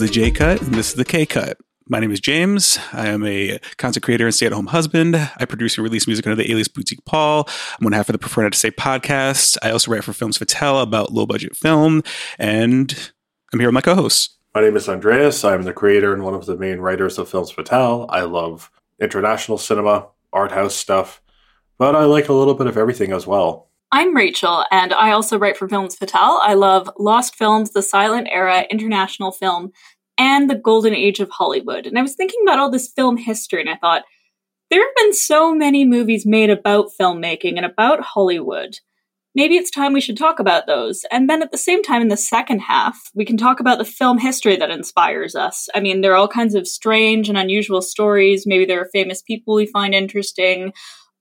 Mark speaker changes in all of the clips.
Speaker 1: was the J Cut, and this is the K Cut. My name is James. I am a content creator and stay at home husband. I produce and release music under the alias Boutique Paul. I'm one half of the Prefer Not to Say podcast. I also write for Films Fatale about low budget film, and I'm here with my co host.
Speaker 2: My name is Andreas. I'm the creator and one of the main writers of Films Fatale. I love international cinema, art house stuff, but I like a little bit of everything as well.
Speaker 3: I'm Rachael, and I also write for Films Fatale. I love Lost Films, the silent era, international film, and the golden age of Hollywood. And I was thinking about all this film history, and I thought, there have been so many movies made about filmmaking and about Hollywood. Maybe it's time we should talk about those. And then at the same time, in the second half, we can talk about the film history that inspires us. I mean, there are all kinds of strange and unusual stories. Maybe there are famous people we find interesting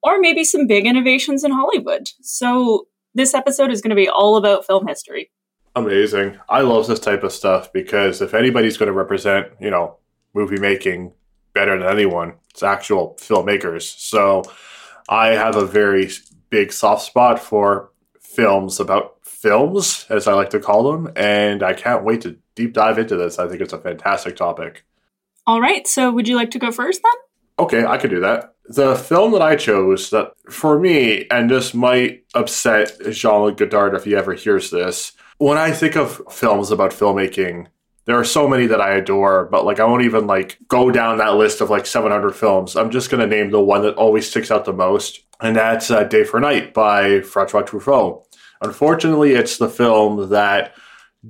Speaker 3: or maybe some big innovations in Hollywood. So this episode is going to be all about film history.
Speaker 2: Amazing. I love this type of stuff because if anybody's going to represent, you know, movie making better than anyone, it's actual filmmakers. So I have a very big soft spot for films about films, as I like to call them, and I can't wait to deep dive into this. I think it's a fantastic topic.
Speaker 3: All right. So would you like to go first then?
Speaker 2: Okay, I could do that. The film that I chose that for me, and this might upset Jean-Luc Godard if he ever hears this. When I think of films about filmmaking, there are so many that I adore, but like I won't even like go down that list of like 700 films. I'm just to name the one that always sticks out the most, and that's uh, Day for Night by Francois Truffaut. Unfortunately, it's the film that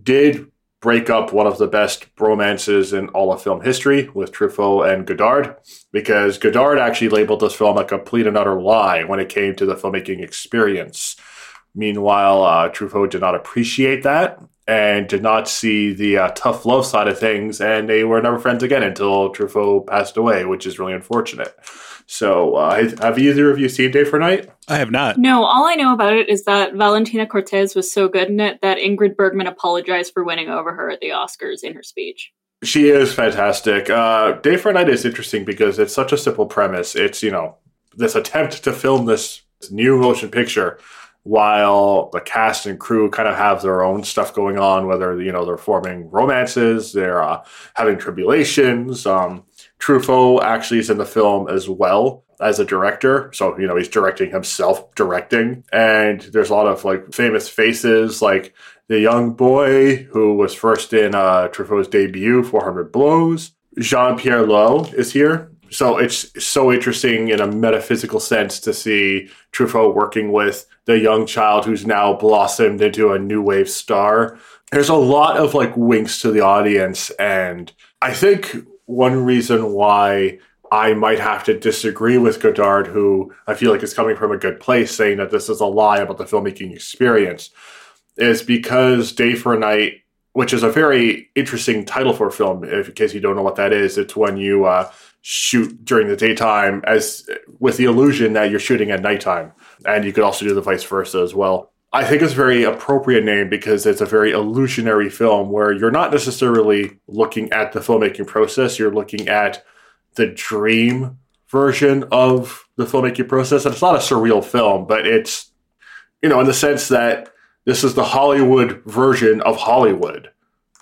Speaker 2: did break up one of the best romances in all of film history with Truffaut and Godard, because Godard actually labeled this film a complete and utter lie when it came to the filmmaking experience. Meanwhile, uh, Truffaut did not appreciate that and did not see the uh, tough love side of things, and they were never friends again until Truffaut passed away, which is really unfortunate. So, uh, have either of you seen Day for Night?
Speaker 1: I have not.
Speaker 3: No, all I know about it is that Valentina Cortese was so good in it that Ingrid Bergman apologized for winning over her at the Oscars in her speech.
Speaker 2: She is fantastic. Uh, Day for Night is interesting because it's such a simple premise. It's, you know, this attempt to film this new motion picture while the cast and crew kind of have their own stuff going on, whether, you know, they're forming romances, they're uh, having tribulations. Um, Truffaut actually is in the film as well as a director. So, you know, he's directing himself directing. And there's a lot of like famous faces like the young boy who was first in uh, Truffaut's debut, 400 Blows. Jean Pierre Léaud is here. So it's so interesting in a metaphysical sense to see Truffaut working with the young child who's now blossomed into a new wave star. There's a lot of like winks to the audience. And I think one reason why I might have to disagree with Godard, who I feel like is coming from a good place, saying that this is a lie about the filmmaking experience, is because Day for Night, which is a very interesting title for a film, if, in case you don't know what that is, it's when you uh, shoot during the daytime as with the illusion that you're shooting at nighttime. And you could also do the vice versa as well. I think it's a very appropriate name because it's a very illusionary film where you're not necessarily looking at the filmmaking process, you're looking at the dream version of the filmmaking process. And it's not a surreal film, but it's, you know, in the sense that this is the Hollywood version of Hollywood.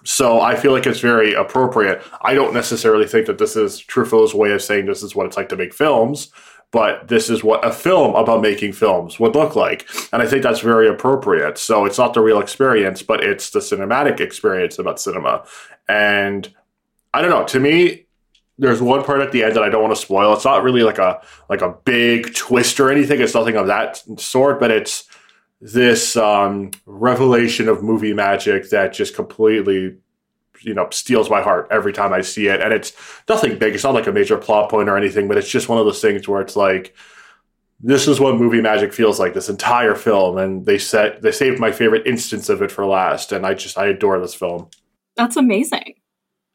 Speaker 2: So I feel like it's very appropriate. I don't necessarily think that this is Truffaut's way of saying this is what it's like to make films, but this is what a film about making films would look like. And I think that's very appropriate. So it's not the real experience, but it's the cinematic experience about cinema. And I don't know, to me, there's one part at the end that I don't want to spoil. It's not really like a like a big twist or anything. It's nothing of that sort, but it's this um, revelation of movie magic that just completely you know steals my heart every time I see it. And it's nothing big. It's not like a major plot point or anything, but it's just one of those things where it's like this is what movie magic feels like this entire film. And they set they saved my favorite instance of it for last. And i just i adore this film.
Speaker 3: That's amazing.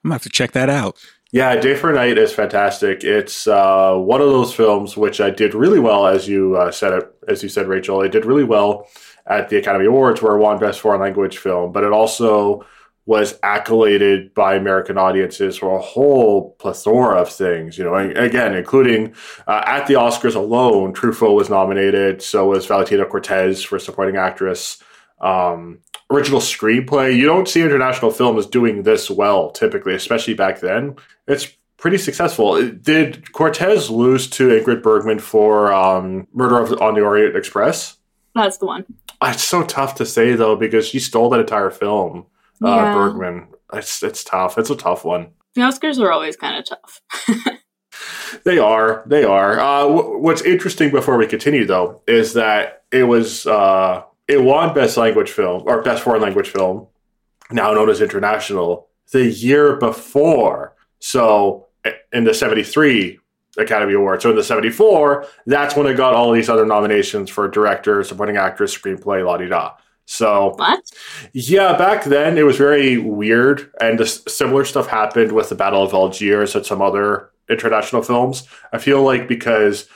Speaker 3: I'm
Speaker 1: gonna have to check that out
Speaker 2: yeah day for night is fantastic it's uh, one of those films which i did really well as you uh, said it as you said rachael it did really well at the academy awards where it won best foreign language film but it also was accoladed by American audiences for a whole plethora of things. You know, again, including uh, at the Oscars alone, Truffaut was nominated. So was Valentina Cortese for supporting actress. Um, original screenplay. You don't see international films doing this well typically, especially back then. It's pretty successful. Did Cortese lose to Ingrid Bergman for um, Murder of, on the Orient Express?
Speaker 3: That's the one.
Speaker 2: It's so tough to say though because she stole that entire film. Uh, Bergman. It's it's tough. It's a tough one.
Speaker 3: The Oscars are always kind of tough.
Speaker 2: They are. They are. Uh, wh- what's interesting before we continue, though, is that it was uh, it won Best Language Film or Best Foreign Language Film, now known as International, the year before. So eh, in the '73 Academy Award. So in the '74, that's when it got all these other nominations for director, supporting actress, screenplay, la di da. So
Speaker 3: what?
Speaker 2: yeah, back then it was very weird, and this similar stuff happened with the Battle of Algiers and some other international films. I feel like because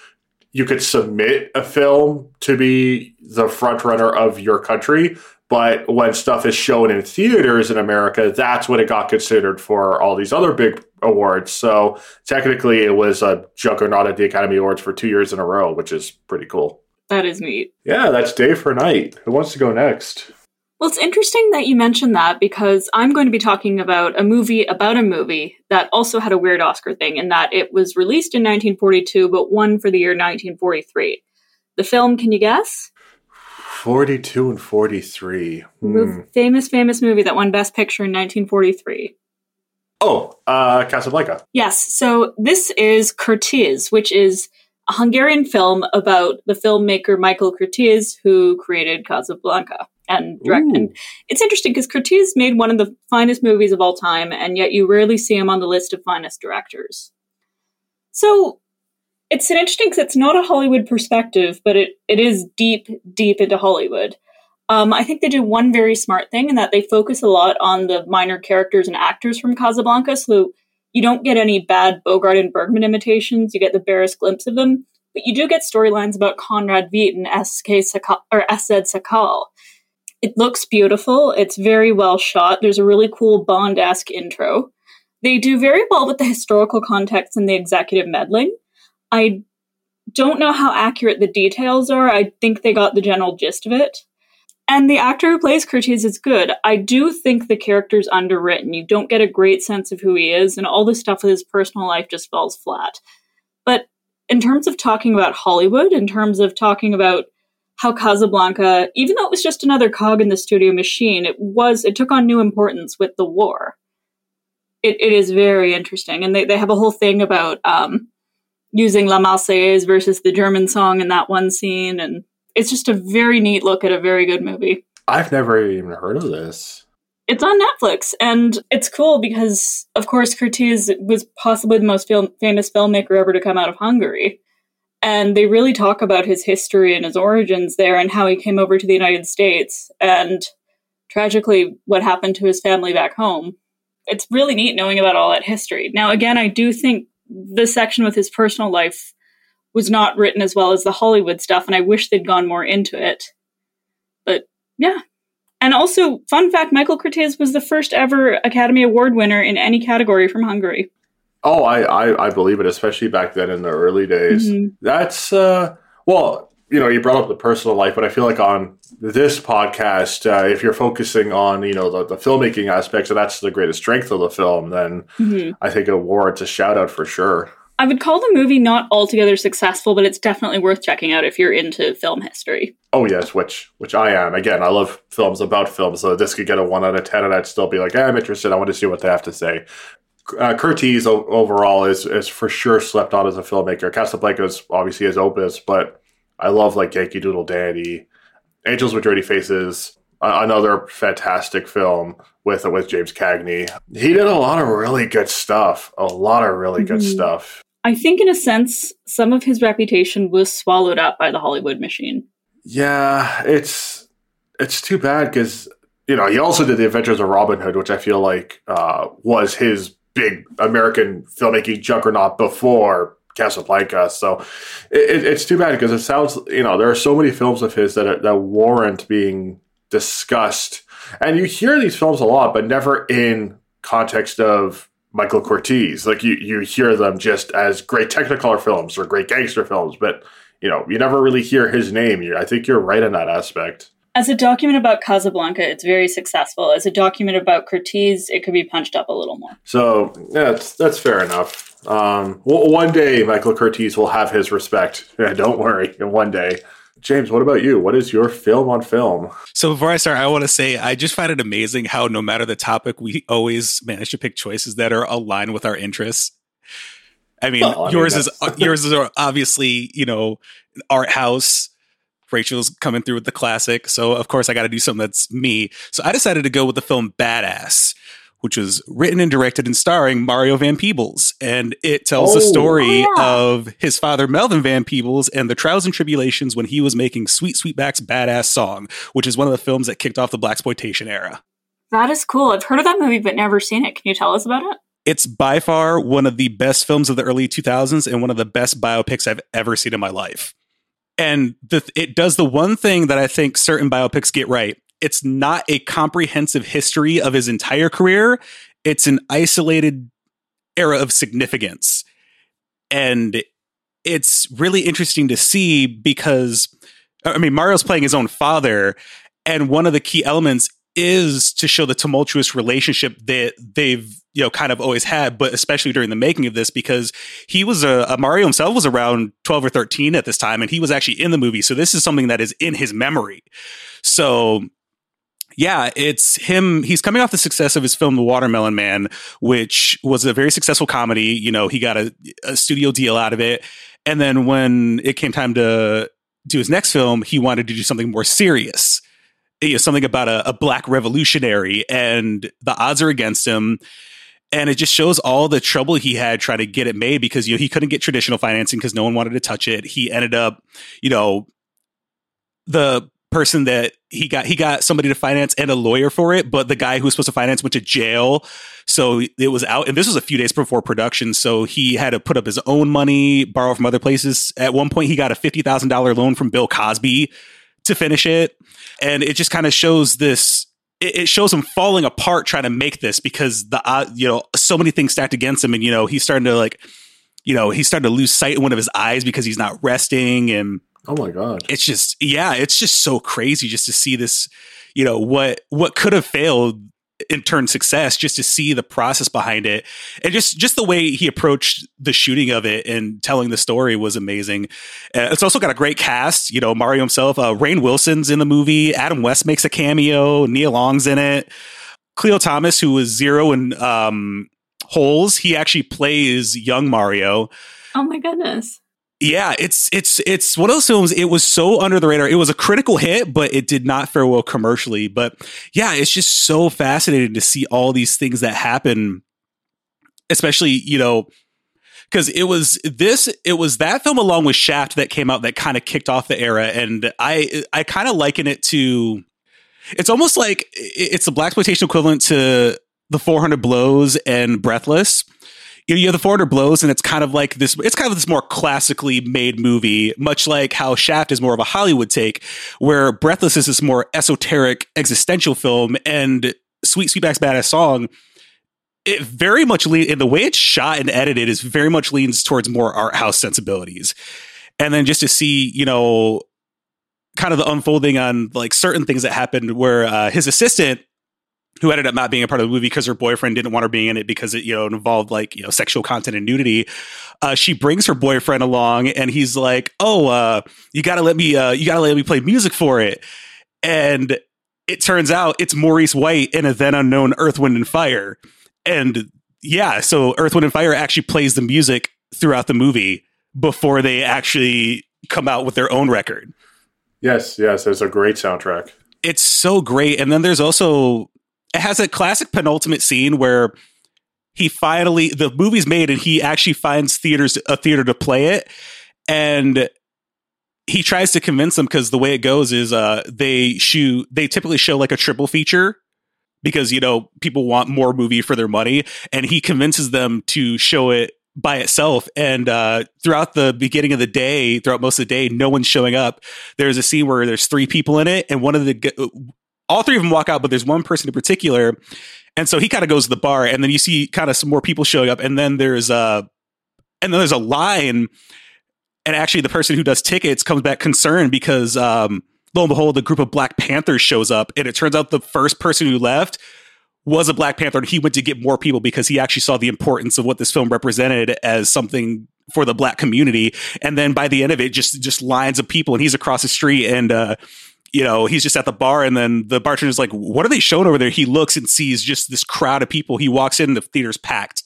Speaker 2: you could submit a film to be the front runner of your country, but when stuff is shown in theaters in America, that's when it got considered for all these other big awards. So technically, it was a juggernaut at the Academy Awards for two years in a row, which is pretty cool.
Speaker 3: That is neat.
Speaker 2: Yeah, that's day for night. Who wants to go next?
Speaker 3: Well, it's interesting that you mentioned that because I'm going to be talking about a movie about a movie that also had a weird Oscar thing in that it was released in 1942 but won for the year 1943. The film, can you guess?
Speaker 2: 42 and 43. Hmm.
Speaker 3: Famous, famous movie that won Best Picture in 1943.
Speaker 2: Oh, uh, Casablanca.
Speaker 3: Yes, so this is Curtiz, which is a Hungarian film about the filmmaker Michael Curtiz, who created Casablanca and directed.
Speaker 2: Ooh.
Speaker 3: And it's interesting because Curtiz made one of the finest movies of all time, and yet you rarely see him on the list of finest directors. So it's an interesting because it's not a Hollywood perspective, but it, it is deep, deep into Hollywood. Um, I think they do one very smart thing in that they focus a lot on the minor characters and actors from Casablanca, so you don't get any bad Bogart and Bergman imitations. You get the barest glimpse of them, but you do get storylines about Conrad Veidt and S.K. Sakall, or S.Z. Sakall. It looks beautiful. It's very well shot. There's a really cool Bond-esque intro. They do very well with the historical context and the executive meddling. I don't know how accurate the details are. I think they got the general gist of it. And the actor who plays Curtiz is good. I do think the character's underwritten. You don't get a great sense of who he is, and all the stuff with his personal life just falls flat. But in terms of talking about Hollywood, in terms of talking about how Casablanca, even though it was just another cog in the studio machine, it was it took on new importance with the war. It, it is very interesting, and they, they have a whole thing about um, using La Marseillaise versus the German song in that one scene, and it's just a very neat look at a very good movie.
Speaker 2: I've never even heard of this.
Speaker 3: It's on Netflix, and it's cool because, of course, Curtiz was possibly the most film- famous filmmaker ever to come out of Hungary. And they really talk about his history and his origins there and how he came over to the United States and tragically what happened to his family back home. It's really neat knowing about all that history. Now, again, I do think the section with his personal life was not written as well as the Hollywood stuff, and I wish they'd gone more into it. But yeah. And also, fun fact Michael Curtiz was the first ever Academy Award winner in any category from Hungary.
Speaker 2: Oh, I, I, I believe it, especially back then in the early days.
Speaker 3: Mhm.
Speaker 2: That's, uh, well, you know, you brought up the personal life, but I feel like on this podcast, uh, if you're focusing on, you know, the, the filmmaking aspects, and that's the greatest strength of the film, then
Speaker 3: Mhm.
Speaker 2: I think it warrants a shout out for sure.
Speaker 3: I would call the movie not altogether successful, but it's definitely worth checking out if you're into film history.
Speaker 2: Oh yes, which which I am. Again, I love films about films, so this could get a one out of ten, and I'd still be like, eh, I'm interested. I want to see what they have to say. Uh, Curtiz overall is is for sure slept on as a filmmaker. Casablanca is obviously his opus, but I love like Yankee Doodle Dandy, Angels with Dirty Faces, uh, another fantastic film with with James Cagney. He did a lot of really good stuff. A lot of really good
Speaker 3: Mhm.
Speaker 2: stuff.
Speaker 3: I think, in a sense, some of his reputation was swallowed up by the Hollywood machine.
Speaker 2: Yeah, it's it's too bad because you know he also did the Adventures of Robin Hood, which I feel like uh, was his big American filmmaking juggernaut before Casablanca. So it, it, it's too bad because it sounds you know there are so many films of his that that warrant being discussed, and you hear these films a lot, but never in context of Michael Curtiz. Like you you hear them just as great Technicolor films or great gangster films, but you know, you never really hear his name. I think you're right in that aspect.
Speaker 3: As a document about Casablanca, it's very successful. As a document about Curtiz, it could be punched up a little more.
Speaker 2: So yeah, that's that's fair enough. Um, well, one day Michael Curtiz will have his respect. Yeah, don't worry. One day. James, what about you? What is your film on film?
Speaker 1: So before I start, I want to say I just find it amazing how no matter the topic, we always manage to pick choices that are aligned with our interests. I mean, well, I yours mean, is uh, yours is obviously you know art house. Rachael's coming through with the classic, so of course I got to do something that's me. So I decided to go with the film Baadasssss, which was written and directed and starring Mario Van Peebles. And it tells oh, the story oh, yeah. of his father, Melvin Van Peebles, and the trials and tribulations when he was making Sweet Sweetback's Baadasssss Song, which is one of the films that kicked off the Blaxploitation era.
Speaker 3: That is cool. I've heard of that movie, but never seen it. Can you tell us about it?
Speaker 1: It's by far one of the best films of the early 2000s and one of the best biopics I've ever seen in my life. And the, it does the one thing that I think certain biopics get right, it's not a comprehensive history of his entire career. It's an isolated era of significance. And it's really interesting to see because, I mean, Mario's playing his own father. And one of the key elements is to show the tumultuous relationship that they've you know kind of always had but especially during the making of this because he was a, a, mario himself was around 12 or 13 at this time and he was actually in the movie so this is something that is in his memory so yeah, it's him. He's coming off the success of his film, The Watermelon Man, which was a very successful comedy. You know, he got a, a studio deal out of it. And then when it came time to do his next film, he wanted to do something more serious. You know, something about a, a black revolutionary, and the odds are against him. And it just shows all the trouble he had trying to get it made because you know he couldn't get traditional financing because no one wanted to touch it. He ended up, you know, the person that he got he got somebody to finance and a lawyer for it but the guy who was supposed to finance went to jail. So it was out and this was a few days before production so he had to put up his own money borrow from other places. At one point he got a $50000 loan from bill cosby to finish it. And it just kind of shows this it, shows him falling apart trying to make this because the uh, you know so many things stacked against him. And you know he's starting to like you know he's starting to lose sight in one of his eyes because he's not resting. And
Speaker 2: Oh my god.
Speaker 1: It's just yeah, it's just so crazy just to see this, you know, what what could have failed in turn success just to see the process behind it. And just just the way he approached the shooting of it and telling the story was amazing. Uh, it's also got a great cast you know mario himself uh, rainn wilson's in the movie adam west makes a cameo nia long's in it. Khleo thomas who was zero in um, holes he actually plays young mario.
Speaker 3: Oh my goodness
Speaker 1: yeah, it's it's it's one of those films. It was so under the radar. It was a critical hit, but it did not fare well commercially. But yeah, it's just so fascinating to see all these things that happen, especially you know because it was this it was that film along with Shaft that came out that kind of kicked off the era, and I I kind of liken it to it's almost like it's the blaxploitation equivalent to the 400 blows and breathless you, know, have the 400 blows and it's kind of like this it's kind of this more classically made movie much like how shaft is more of a hollywood take where breathless is this more esoteric existential film and sweet sweetback's baadasssss song it very much le- in the way it's shot and edited is very much leans towards more art house sensibilities. And then just to see you know kind of the unfolding on like certain things that happened where uh, his assistant who ended up not being a part of the movie because her boyfriend didn't want her being in it because it you know involved like you know sexual content and nudity. Uh, she brings her boyfriend along, and he's like, "Oh, uh, you gotta let me, uh, you gotta let me play music for it." And it turns out it's Maurice White in a then unknown Earth, Wind, and Fire. And yeah, so Earth, Wind, and Fire actually plays the music throughout the movie before they actually come out with their own record.
Speaker 2: Yes, yes, it's a great soundtrack.
Speaker 1: It's so great. And then there's also it has a classic penultimate scene where he finally the movie's made and he actually finds theaters a theater to play it. And he tries to convince them because the way it goes is uh they shoot they typically show like a triple feature because you know people want more movie for their money. And he convinces them to show it by itself. And uh, throughout the beginning of the day throughout most of the day no one's showing up. There's a scene where there's three people in it and one of the all three of them walk out, but there's one person in particular. And so he kind of goes to the bar, and then you see kind of some more people showing up, and then there's a, and then there's a line, and actually the person who does tickets comes back concerned because um, lo and behold, a group of Black Panthers shows up, and it turns out the first person who left was a Black Panther, and he went to get more people because he actually saw the importance of what this film represented as something for the black community. And then by the end of it, just just lines of people, and he's across the street, and uh, you know he's just at the bar, and then the bartender's like, "What are they showing over there?" He looks and sees just this crowd of people. He walks in, the theater's packed.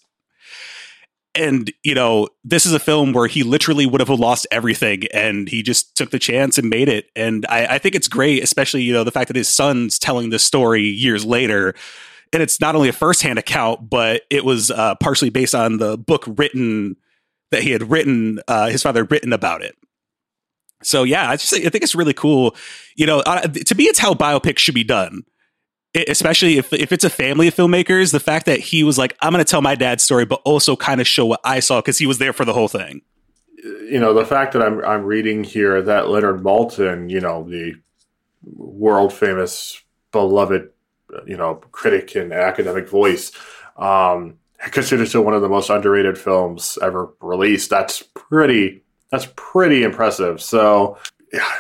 Speaker 1: And you know, this is a film where he literally would have lost everything, and he just took the chance and made it. And I, I think it's great, especially you know the fact that his son's telling this story years later and it's not only a firsthand account, but it was uh, partially based on the book written that he had written, uh, his father had written about it. So yeah, I just I think it's really cool. You know, to me, it's how biopics should be done. It, especially if if it's a family of filmmakers, the fact that he was like, I'm going to tell my dad's story, but also kind of show what I saw because he was there for the whole thing.
Speaker 2: You know, the fact that I'm I'm reading here that Leonard Maltin, you know, the world famous, beloved, you know, critic and academic voice, um, considered to one of the most underrated films ever released. That's pretty. That's pretty impressive. So,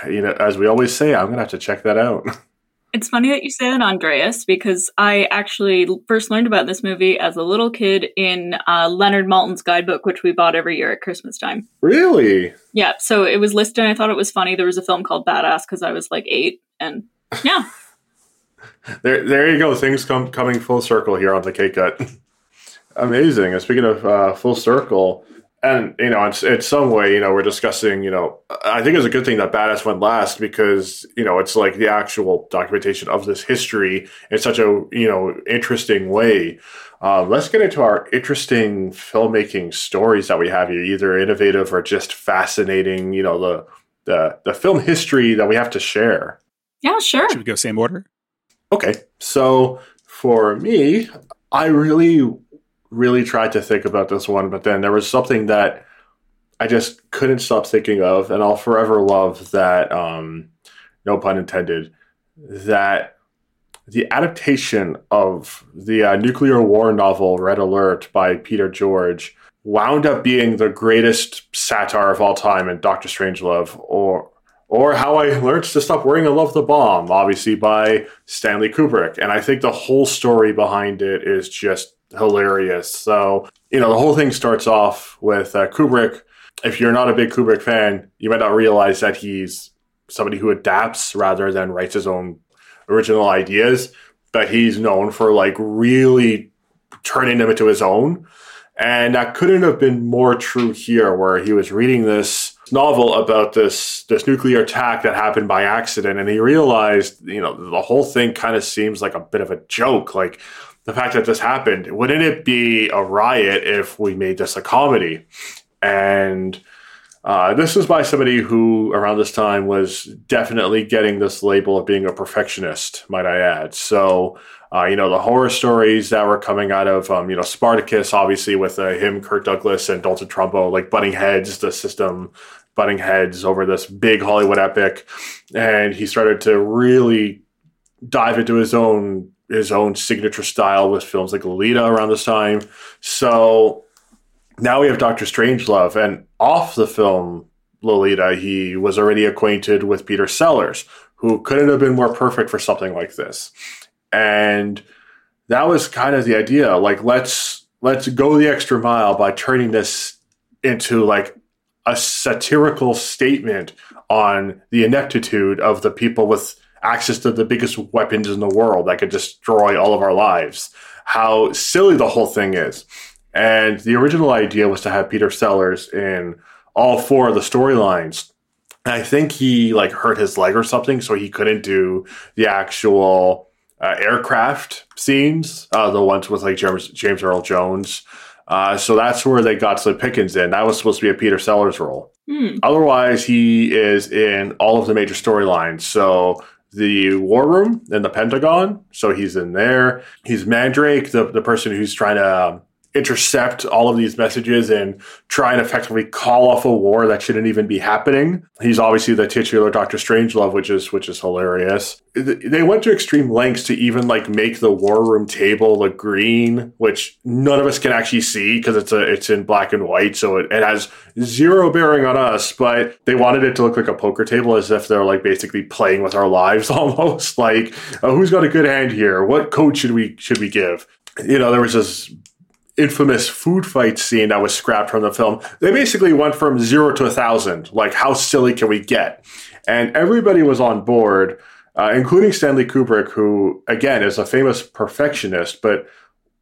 Speaker 2: you know, as we always say, I'm gonna have to check that out.
Speaker 3: It's funny that you say that, Andreas, because I actually first learned about this movie as a little kid in uh, Leonard Maltin's guidebook, which we bought every year at Christmas time.
Speaker 2: Really?
Speaker 3: Yeah. So it was listed, and I thought it was funny. There was a film called Baadasssss because I was like eight, and yeah.
Speaker 2: there, there you go. Things come coming full circle here on the K Cut. Amazing. And speaking of uh, full circle, and you know, it's it's some way, you know, we're discussing, you know, I think it's a good thing that Baadasssss went last because you know it's like the actual documentation of this history in such a you know interesting way. Uh, let's get into our interesting filmmaking stories that we have here, either innovative or just fascinating. You know, the the the film history that we have to share.
Speaker 3: Yeah, sure.
Speaker 1: Should we go same order?
Speaker 2: Okay, so for me, I really really tried to think about this one, but then there was something that I just couldn't stop thinking of, and I'll forever love that. Um, no pun intended. That the adaptation of the uh, nuclear war novel Red Alert by Peter George wound up being the greatest satire of all time in Doctor Strangelove, or or How I Learned to Stop Worrying and Love the Bomb, obviously by Stanley Kubrick. And I think the whole story behind it is just hilarious. So, you know, the whole thing starts off with uh, Kubrick. If you're not a big Kubrick fan, you might not realize that he's somebody who adapts rather than writes his own original ideas. But he's known for like really turning them into his own. And that couldn't have been more true here, where he was reading this novel about this this nuclear attack that happened by accident, and he realized, you know, the whole thing kind of seems like a bit of a joke. Like the fact that this happened, wouldn't it be a riot if we made this a comedy? And uh, this is by somebody who, around this time, was definitely getting this label of being a perfectionist, might I add. So, uh, you know, the horror stories that were coming out of, um, you know, Spartacus, obviously, with uh, him, Kirk Douglas, and Dalton Trumbo, like butting heads, the system butting heads over this big Hollywood epic. And he started to really dive into his own his own signature style with films like Lolita around this time. So now we have Doctor Strangelove, and off the film Lolita, he was already acquainted with Peter Sellers, who couldn't have been more perfect for something like this. And that was kind of the idea. Like let's let's go the extra mile by turning this into like a satirical statement on the ineptitude of the people with access to the biggest weapons in the world that could destroy all of our lives. How silly the whole thing is. And the original idea was to have Peter Sellers in all four of the storylines. I think he like hurt his leg or something, so he couldn't do the actual uh, aircraft scenes, uh, the ones with like James, James Earl Jones. Uh, so that's where they got Slim Pickens in. That was supposed to be a Peter Sellers role. Hmm. Otherwise, he is in all of the major storylines. So the War Room in the Pentagon. So he's in there. He's Mandrake, the, the person who's trying to um, intercept all of these messages and try and effectively call off a war that shouldn't even be happening. He's obviously the titular Doctor Strangelove, which is which is hilarious. They went to extreme lengths to even like make the war room table look green, which none of us can actually see because it's a it's in black and white, so it, it has zero bearing on us. But they wanted it to look like a poker table, as if they're like basically playing with our lives almost. Like, uh, who's got a good hand here? What code should we should we give? You know, there was this infamous food fight scene that was scrapped from the film. They basically went from zero to a thousand. Like, how silly can we get? And everybody was on board, uh, including Stanley Kubrick, who, again, is a famous perfectionist, but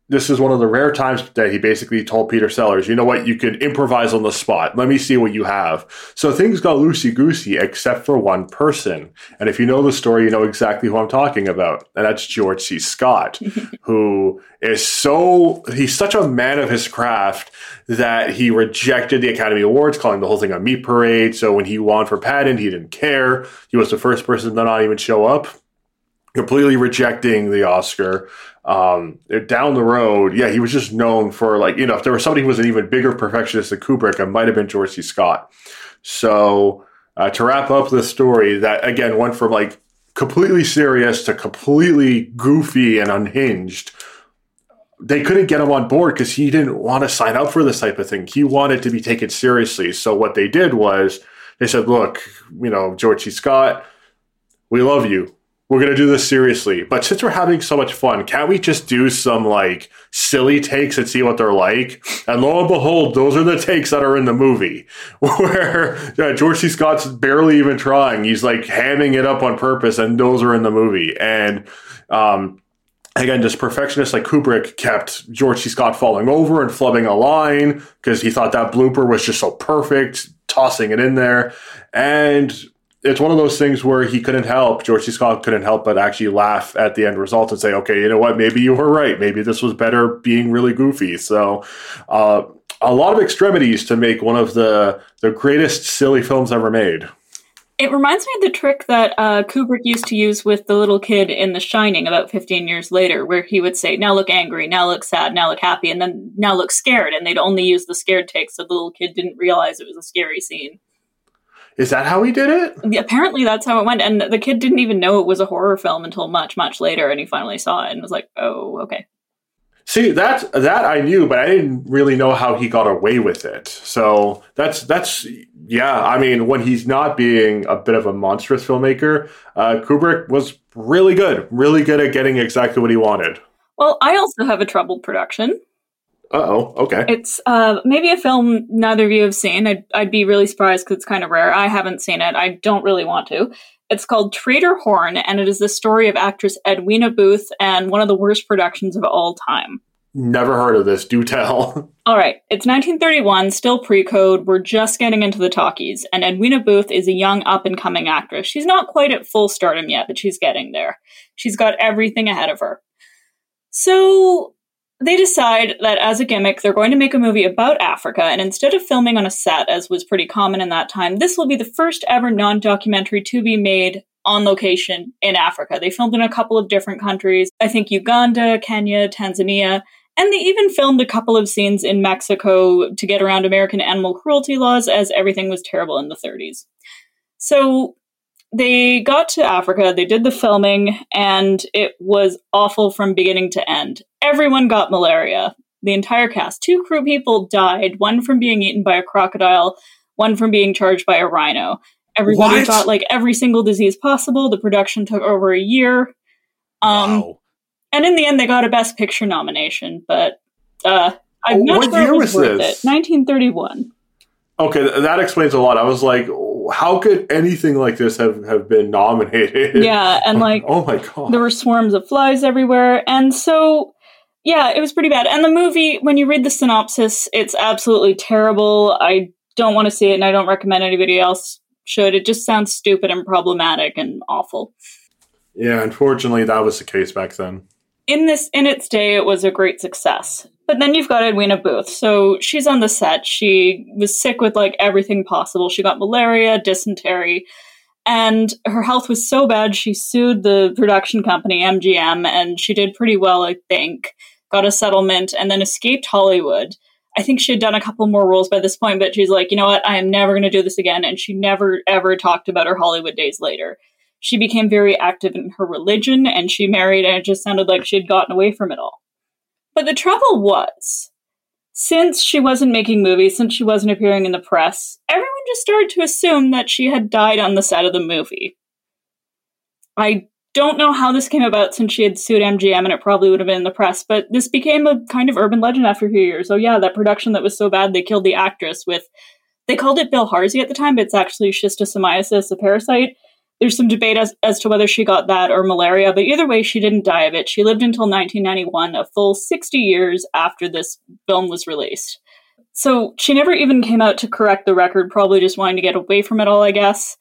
Speaker 2: this is one of the rare times that he basically told Peter Sellers, you know what, you can improvise on the spot. Let me see what you have. So things got loosey goosey except for one person. And if you know the story, you know exactly who I'm talking about. And that's George C. Scott, who is so, he's such a man of his craft that he rejected the Academy Awards, calling the whole thing a meat parade. So when he won for Patton, he didn't care. He was the first person to not even show up completely rejecting the Oscar. Um, down the road, yeah, he was just known for like you know if there was somebody who was an even bigger perfectionist than Kubrick, it might have been George C. Scott. So uh, to wrap up the story, that again went from like completely serious to completely goofy and unhinged. They couldn't get him on board because he didn't want to sign up for this type of thing. He wanted to be taken seriously. So what they did was they said, "Look, you know, George C. Scott, we love you we're going to do this seriously. But since we're having so much fun, can't we just do some like silly takes and see what they're like? And lo and behold, those are the takes that are in the movie where yeah, George C. Scott's barely even trying. He's like hamming it up on purpose, and those are in the movie. And, um, again, just perfectionist like Kubrick kept George C. Scott falling over and flubbing a line because he thought that blooper was just so perfect, tossing it in there. And it's one of those things where he couldn't help, George C. Scott couldn't help but actually laugh at the end result and say, okay, you know what, maybe you were right. Maybe this was better being really goofy. So, uh, a lot of extremities to make one of the, the greatest silly films ever made.
Speaker 3: It reminds me of the trick that uh, Kubrick used to use with the little kid in The Shining about 15 years later, where he would say, now look angry, now look sad, now look happy, and then now look scared. And they'd only use the scared take so the little kid didn't realize it was a scary scene.
Speaker 2: Is that how he did it?
Speaker 3: Apparently, that's how it went. And the kid didn't even know it was a horror film until much, much later, and he finally saw it and was like, "Oh, okay."
Speaker 2: See, that that I knew, but I didn't really know how he got away with it. So that's that's yeah. I mean, when he's not being a bit of a monstrous filmmaker, uh, Kubrick was really good, really good at getting exactly what he wanted.
Speaker 3: Well, I also have a troubled production
Speaker 2: oh, okay.
Speaker 3: It's uh, maybe a film neither of you have seen. I'd, I'd be really surprised because it's kind of rare. I haven't seen it. I don't really want to. It's called Trader Horn, and it is the story of actress Edwina Booth and one of the worst productions of all time.
Speaker 2: Never heard of this. Do tell.
Speaker 3: All right. It's 1931, still pre code. We're just getting into the talkies, and Edwina Booth is a young up and coming actress. She's not quite at full stardom yet, but she's getting there. She's got everything ahead of her. So they decide that as a gimmick, they're going to make a movie about Africa, and instead of filming on a set, as was pretty common in that time, this will be the first ever non documentary to be made on location in Africa. They filmed in a couple of different countries, I think Uganda, Kenya, Tanzania, and they even filmed a couple of scenes in Mexico to get around American animal cruelty laws, as everything was terrible in the 30s. So they got to Africa, they did the filming, and it was awful from beginning to end. Everyone got malaria. The entire cast. Two crew people died, one from being eaten by a crocodile, one from being charged by a rhino. Everybody what? got like every single disease possible. The production took over a year. Um, wow. And in the end, they got a Best Picture nomination, but uh, I'm not what sure year it was, was this? it. 1931.
Speaker 2: Okay, that explains a lot. I was like, how could anything like this have, have been nominated?
Speaker 3: Yeah, and oh, like,
Speaker 2: oh my god,
Speaker 3: there were swarms of flies everywhere, and so yeah, it was pretty bad. And the movie, when you read the synopsis, it's absolutely terrible. I don't want to see it, and I don't recommend anybody else should. It just sounds stupid and problematic and awful.
Speaker 2: Yeah, unfortunately, that was the case back then.
Speaker 3: In this, in its day, it was a great success. But then you've got Edwina Booth. So she's on the set. She was sick with like everything possible. She got malaria, dysentery, and her health was so bad she sued the production company MGM and she did pretty well, I think. got a settlement, and then escaped Hollywood. I think she had done a couple more roles by this point, but she's like, you know what, I am never going to do this again. And she never, ever talked about her Hollywood days later. She became very active in her religion and she married, and it just sounded like she had gotten away from it all. But the trouble was, since she wasn't making movies, since she wasn't appearing in the press, everyone just started to assume that she had died on the set of the movie. I don't know how this came about since she had sued MGM and it probably would have been in the press, but this became a kind of urban legend after a few years. Oh, yeah, that production that was so bad they killed the actress with, they called it bilharzia at the time, but it's actually schistosomiasis, a parasite. There's some debate as, as to whether she got that or malaria, but either way, she didn't die of it. She lived until 1991, a full 60 years after this film was released. So she never even came out to correct the record, probably just wanting to get away from it all, I guess.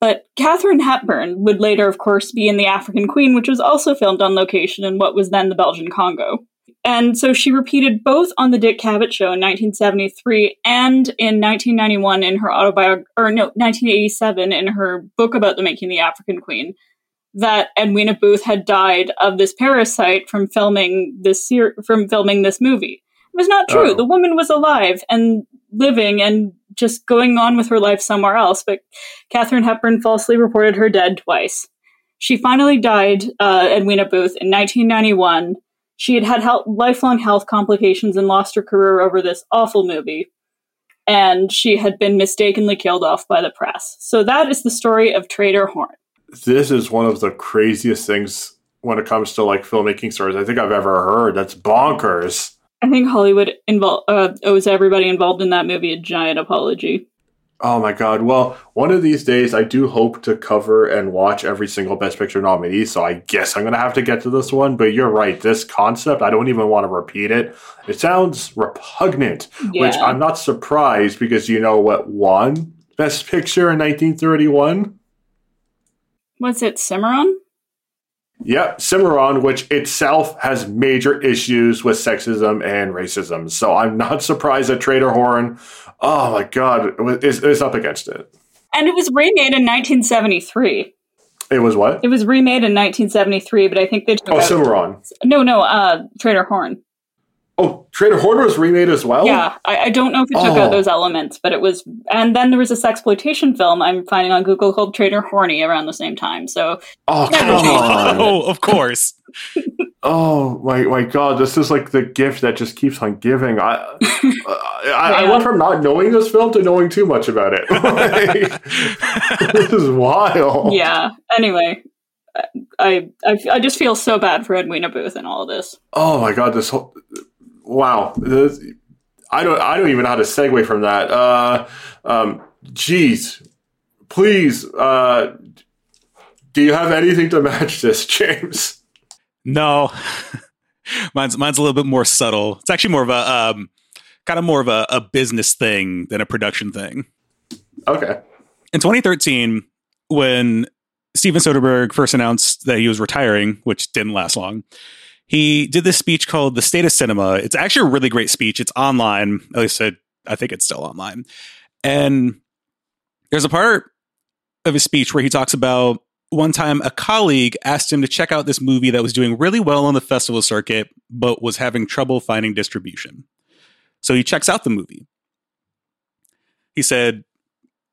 Speaker 3: But Katharine Hepburn would later, of course, be in The African Queen, which was also filmed on location in what was then the Belgian Congo. And so she repeated both on the Dick Cavett show in 1973 and in 1991 in her autobiography, or no, 1987 in her book about the making the African Queen, that Edwina Booth had died of this parasite from filming this ser- from filming this movie. It was not true.
Speaker 2: Oh.
Speaker 3: The woman was alive and living and just going on with her life somewhere else. But Katharine Hepburn falsely reported her dead twice. She finally died, uh, Edwina Booth, in 1991 she had had health, lifelong health complications and lost her career over this awful movie. And she had been mistakenly killed off by the press. So that is the story of Trader Horn.
Speaker 2: This is one of the craziest things when it comes to like filmmaking stories I think I've ever heard. That's bonkers.
Speaker 3: I think Hollywood invol- uh, owes everybody involved in that movie a giant apology.
Speaker 2: Oh my god. Well, one of these days I do hope to cover and watch every single Best Picture nominee, so I guess I'm going to have to get to this one, but you're right. This concept, I don't even want to repeat it. It sounds repugnant, which I'm not surprised because you know what won Best Picture in 1931?
Speaker 3: Was it, Cimarron?
Speaker 2: Yep, Cimarron, which itself has major issues with sexism and racism. So I'm not surprised that Trader Horn, oh my god, is, is up against it.
Speaker 3: And it was remade in 1973.
Speaker 2: It was what?
Speaker 3: It was remade in 1973, but I think they took
Speaker 2: Oh,
Speaker 3: out-
Speaker 2: Cimarron.
Speaker 3: no, no, uh, Trader Horn.
Speaker 2: Oh, Trader Horn was remade as well?
Speaker 3: Yeah, I, I don't know if it took
Speaker 2: Oh.
Speaker 3: out those elements, but it was. And then there was this exploitation film I'm finding on Google called Trader Horny around the same time. So
Speaker 2: Oh, come on.
Speaker 1: Oh, of course.
Speaker 2: Oh, my, my God. This is like the gift that just keeps on giving. I, uh, I,
Speaker 3: I
Speaker 2: went from not knowing this film to knowing too much about it. Like, this is wild.
Speaker 3: yeah. Anyway, I, I I just feel so bad for Edwina Booth and all of this.
Speaker 2: Oh, my God. This whole. Wow. I don't I don't even know how to segue from that. Uh, um, geez. Please. Uh, do you have anything to match this, James?
Speaker 1: No, mine's mine's a little bit more subtle. It's actually more of a um, kind of more of a, a business thing than a production thing.
Speaker 2: Okay.
Speaker 1: In 2013, when Steven Soderbergh first announced that he was retiring, which didn't last long, he did this speech called "The State of Cinema." It's actually a really great speech. It's online. At least I, I think it's still online. And there's a part of his speech where he talks about one time a colleague asked him to check out this movie that was doing really well on the festival circuit, but was having trouble finding distribution. So he checks out the movie. He said,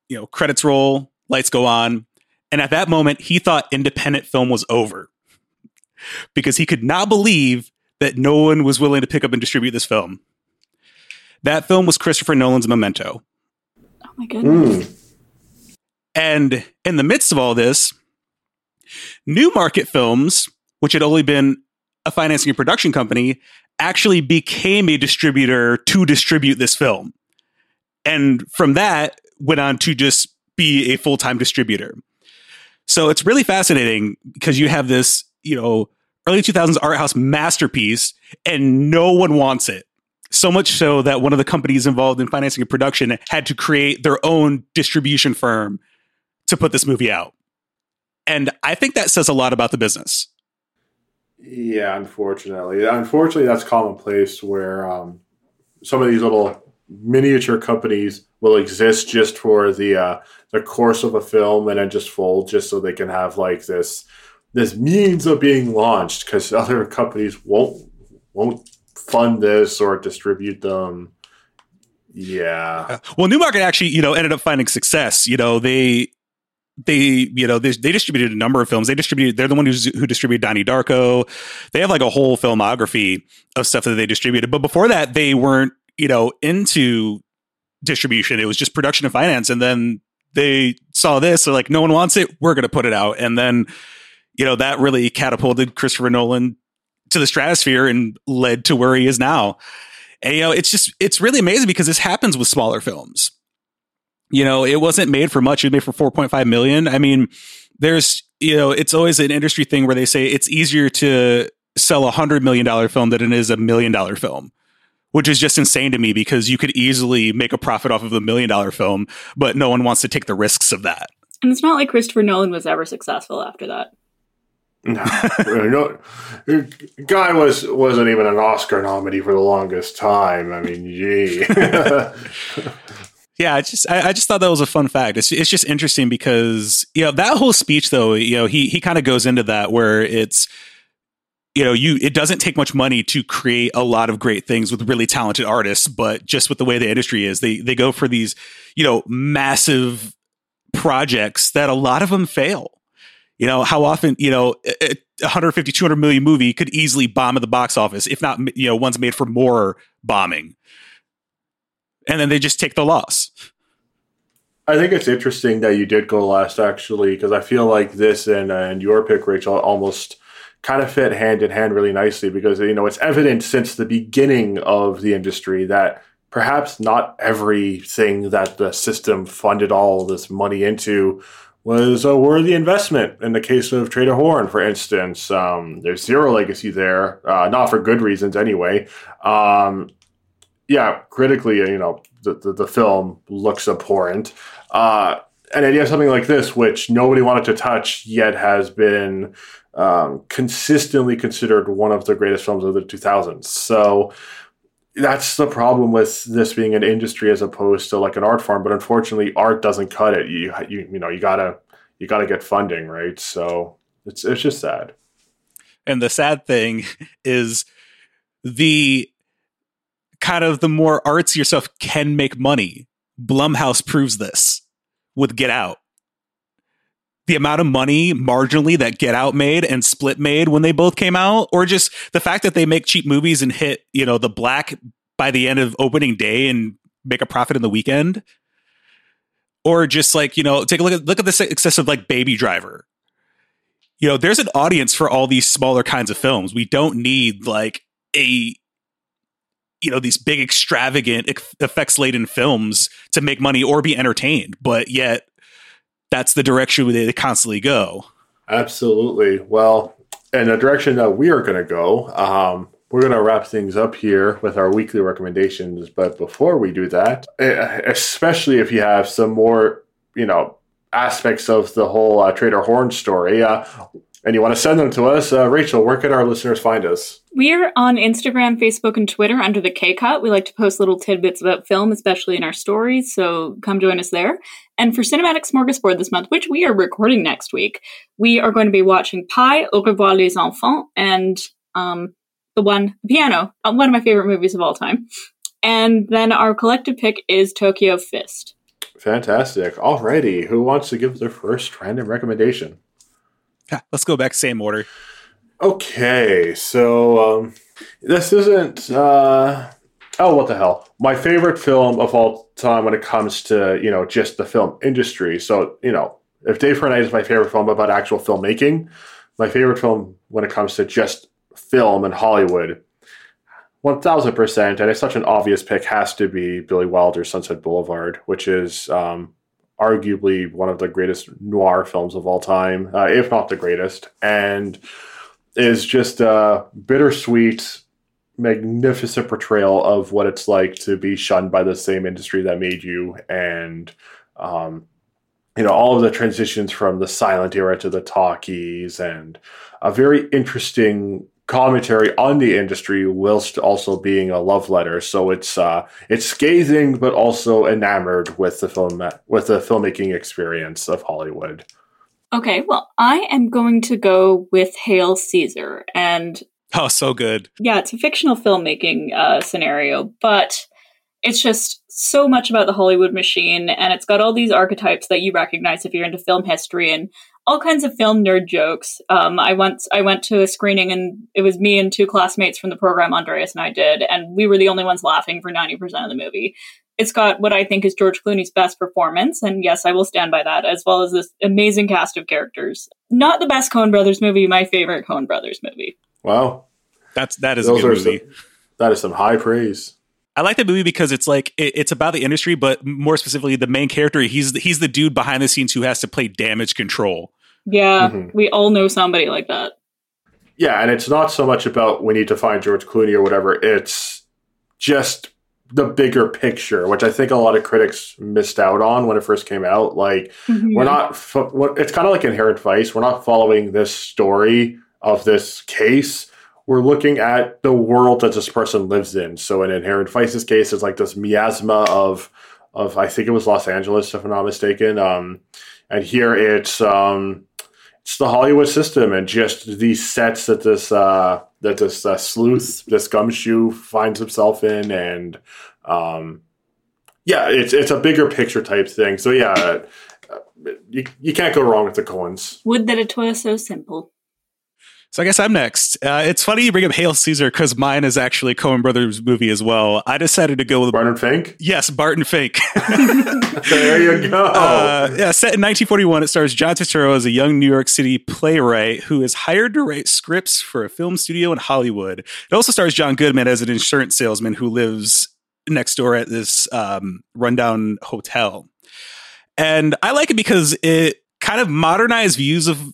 Speaker 1: you know, credits roll, lights go on. And at that moment, he thought independent film was over because he could not believe that no one was willing to pick up and distribute this film. That film was Christopher Nolan's Memento.
Speaker 3: Oh my goodness.
Speaker 2: Mm.
Speaker 1: And in the midst of all this, Newmarket Films, which had only been a financing and production company, actually became a distributor to distribute this film. And from that, went on to just be a full time distributor. So it's really fascinating because you have this, you know, early 2000s art house masterpiece and no one wants it. So much so that one of the companies involved in financing and production had to create their own distribution firm to put this movie out. And I think that says a lot about the business.
Speaker 2: Yeah, unfortunately. Unfortunately, that's commonplace where um, some of these little miniature companies will exist just for the uh, the course of a film and then just fold just so they can have like this this means of being launched because other companies won't won't fund this or distribute them. Yeah.
Speaker 1: Uh, well, Newmarket actually, you know, ended up finding success. You know, they they you know they, they distributed a number of films. They distributed they're the one who's, who distributed donnie darko. They have like a whole filmography of stuff that they distributed. But before that they weren't you know into distribution. It was just production and finance. And then they saw this. They're like no one wants it. We're going to put it out. And then you know that really catapulted christopher nolan to the stratosphere and led to where he is now and you know it's just it's really amazing because this happens with smaller films you know, it wasn't made for much. It was made for 4.5 million. I mean, there's, you know, it's always an industry thing where they say it's easier to sell a hundred million dollar film than it is a million dollar film, which is just insane to me because you could easily make a profit off of a million dollar film, but no one wants to take the risks of that.
Speaker 3: And it's not like Christopher Nolan was ever successful after that.
Speaker 2: No, uh, no, uh, guy was wasn't even an Oscar nominee for the longest time. I mean, gee.
Speaker 1: Yeah, I just I, I, just thought that was a fun fact. It's it's just interesting because you know that whole speech though, you know, he he kind of goes into that where it's you know, you it doesn't take much money to create a lot of great things with really talented artists, but just with the way the industry is, they they go for these, you know, massive projects that a lot of them fail. You know, how often, you know, a 150 200 million movie could easily bomb at the box office if not, you know, one's made for more bombing and then they just take the loss.
Speaker 2: I think it's interesting that you did go last, actually, because I feel like this and uh, and your pick, Rachael, almost kind of fit hand in hand really nicely because you know it's evident since the beginning of the industry that perhaps not everything that the system funded all this money into was a worthy investment. In the case of Trader Horn, for instance, um, there's zero legacy there, uh, not for good reasons anyway. Um, yeah, critically, you know, the, the, the film looks abhorrent. Uh, and then you have something like this, which nobody wanted to touch, yet has been um, consistently considered one of the greatest films of the 2000s. So that's the problem with this being an industry as opposed to like an art form. But unfortunately, art doesn't cut it. You you you know you gotta you gotta get funding, right? So it's it's just sad.
Speaker 1: And the sad thing is the kind of the more artsy yourself can make money. Blumhouse proves this with Get Out. The amount of money marginally that Get Out made and Split made when they both came out, or just the fact that they make cheap movies and hit, you know, the black by the end of opening day and make a profit in the weekend. Or just like, you know, take a look at look at the success of like Baby Driver. You know, there's an audience for all these smaller kinds of films. We don't need like a you know these big extravagant effects laden films to make money or be entertained but yet that's the direction we they constantly go
Speaker 2: absolutely well and the direction that we are going to go um, we're going to wrap things up here with our weekly recommendations but before we do that especially if you have some more you know aspects of the whole uh, trader horn story uh, and you want to send them to us, uh, Rachael, where can our listeners find us?
Speaker 3: We are on Instagram, Facebook, and Twitter under the K Cut. We like to post little tidbits about film, especially in our stories, so come join us there. And for Cinematic Smorgasbord this month, which we are recording next week, we are going to be watching Pi, Au revoir les enfants, and um, the one, the piano, uh, one of my favorite movies of all time. And then our collective pick is Tokyo Fist.
Speaker 2: Fantastic. Alrighty, who wants to give their first random recommendation?
Speaker 1: Yeah, let's go back same order.
Speaker 2: Okay, so um, this isn't. Uh, oh, what the hell! My favorite film of all time when it comes to you know just the film industry. So you know, if Day for Night is my favorite film about actual filmmaking, my favorite film when it comes to just film and Hollywood, one thousand percent, and it's such an obvious pick, has to be Billy Wilder's Sunset Boulevard, which is um, arguably one of the greatest noir films of all time, uh, if not the greatest, and is just a bittersweet, magnificent portrayal of what it's like to be shunned by the same industry that made you, and um, you know all of the transitions from the silent era to the talkies, and a very interesting commentary on the industry whilst also being a love letter. So it's uh, it's scathing, but also enamored with the film with the filmmaking experience of Hollywood.
Speaker 3: Okay, well, I am going to go with Hail Caesar, and
Speaker 1: Oh, so good.
Speaker 3: Yeah, it's a fictional filmmaking uh, scenario, but it's just so much about the Hollywood machine, and it's got all these archetypes that you recognize if you're into film history and all kinds of film nerd jokes. Um, I once I went to a screening, and it was me and two classmates from the program, Andreas and I did, and we were the only ones laughing for ninety percent of the movie. It's got what I think is George Clooney's best performance, and yes, I will stand by that, as well as this amazing cast of characters. Not the best Coen Brothers movie, my favorite Coen Brothers movie.
Speaker 2: Wow,
Speaker 1: that's that is Those a good movie.
Speaker 2: Some, that is some high praise.
Speaker 1: I like that movie because it's like it, it's about the industry, but more specifically, the main character. He's the, he's the dude behind the scenes who has to play damage control.
Speaker 3: Yeah, mm-hmm. we all know somebody like that.
Speaker 2: Yeah, and it's not so much about we need to find George Clooney or whatever. It's just the bigger picture, which I think a lot of critics missed out on when it first came out. Like, mm-hmm. we're not. It's kind of like Inherent Vice. We're not following this story of this case we're looking at the world that this person lives in. So in Inherent Vice's case, it's like this miasma of of I think it was Los Angeles, if I'm not mistaken. Um, and here it's um, it's the Hollywood system and just these sets that this uh, that this uh, sleuth, this gumshoe finds himself in, and um, yeah, it's it's a bigger picture type thing. So yeah, uh, you you can't go wrong with the Coens.
Speaker 3: Would that it were so simple.
Speaker 1: So I guess I'm next. Uh, it's funny you bring up Hail Caesar because mine is actually a Coen Brothers movie as well. I decided to go with
Speaker 2: Barton Fink.
Speaker 1: Yes, Barton Fink.
Speaker 2: there you go. Uh,
Speaker 1: yeah, set in 1941, it stars John Turturro as a young New York City playwright who is hired to write scripts for a film studio in Hollywood. It also stars John Goodman as an insurance salesman who lives next door at this um, rundown hotel. And I like it because it kind of modernized views of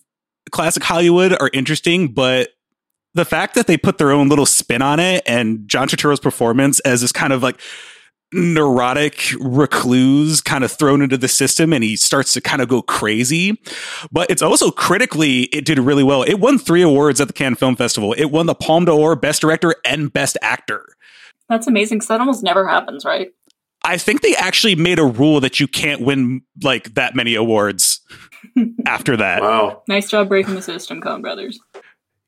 Speaker 1: classic Hollywood are interesting, but the fact that they put their own little spin on it and John Turturro's performance as this kind of like neurotic recluse kind of thrown into the system and he starts to kind of go crazy. But it's also critically, it did really well. It won three awards at the Cannes Film Festival. It won the Palme d'Or, Best Director, and Best Actor.
Speaker 3: That's amazing because that almost never happens, right?
Speaker 1: I think they actually made a rule that you can't win like that many awards after that.
Speaker 2: Wow.
Speaker 3: Nice job breaking the system, Coen Brothers.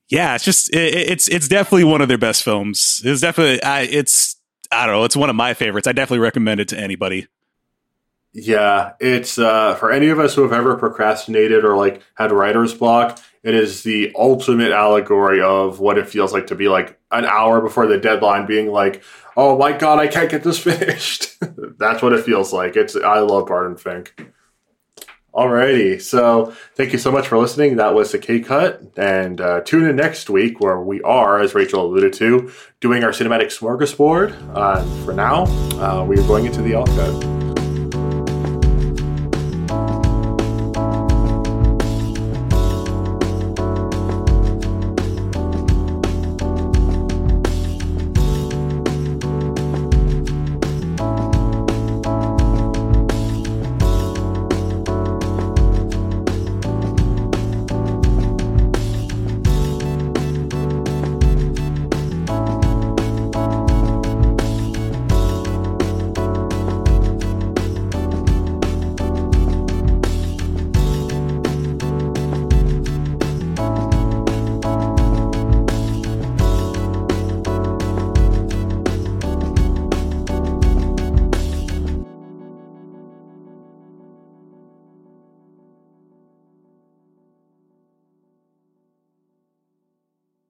Speaker 1: Yeah, it's just it, it's it's definitely one of their best films. It's definitely I, it's I don't know, it's one of my favorites. I definitely recommend it to anybody.
Speaker 2: Yeah, it's uh, for any of us who have ever procrastinated or like had writer's block. It is the ultimate allegory of what it feels like to be like an hour before the deadline, being like, "Oh my god, I can't get this finished." That's what it feels like. It's I love Barton Fink. Alrighty, so thank you so much for listening. That was the K Cut, and uh, tune in next week where we are, as Rachael alluded to, doing our cinematic smorgasbord. Uh, for now, uh, we are going into the L Cut.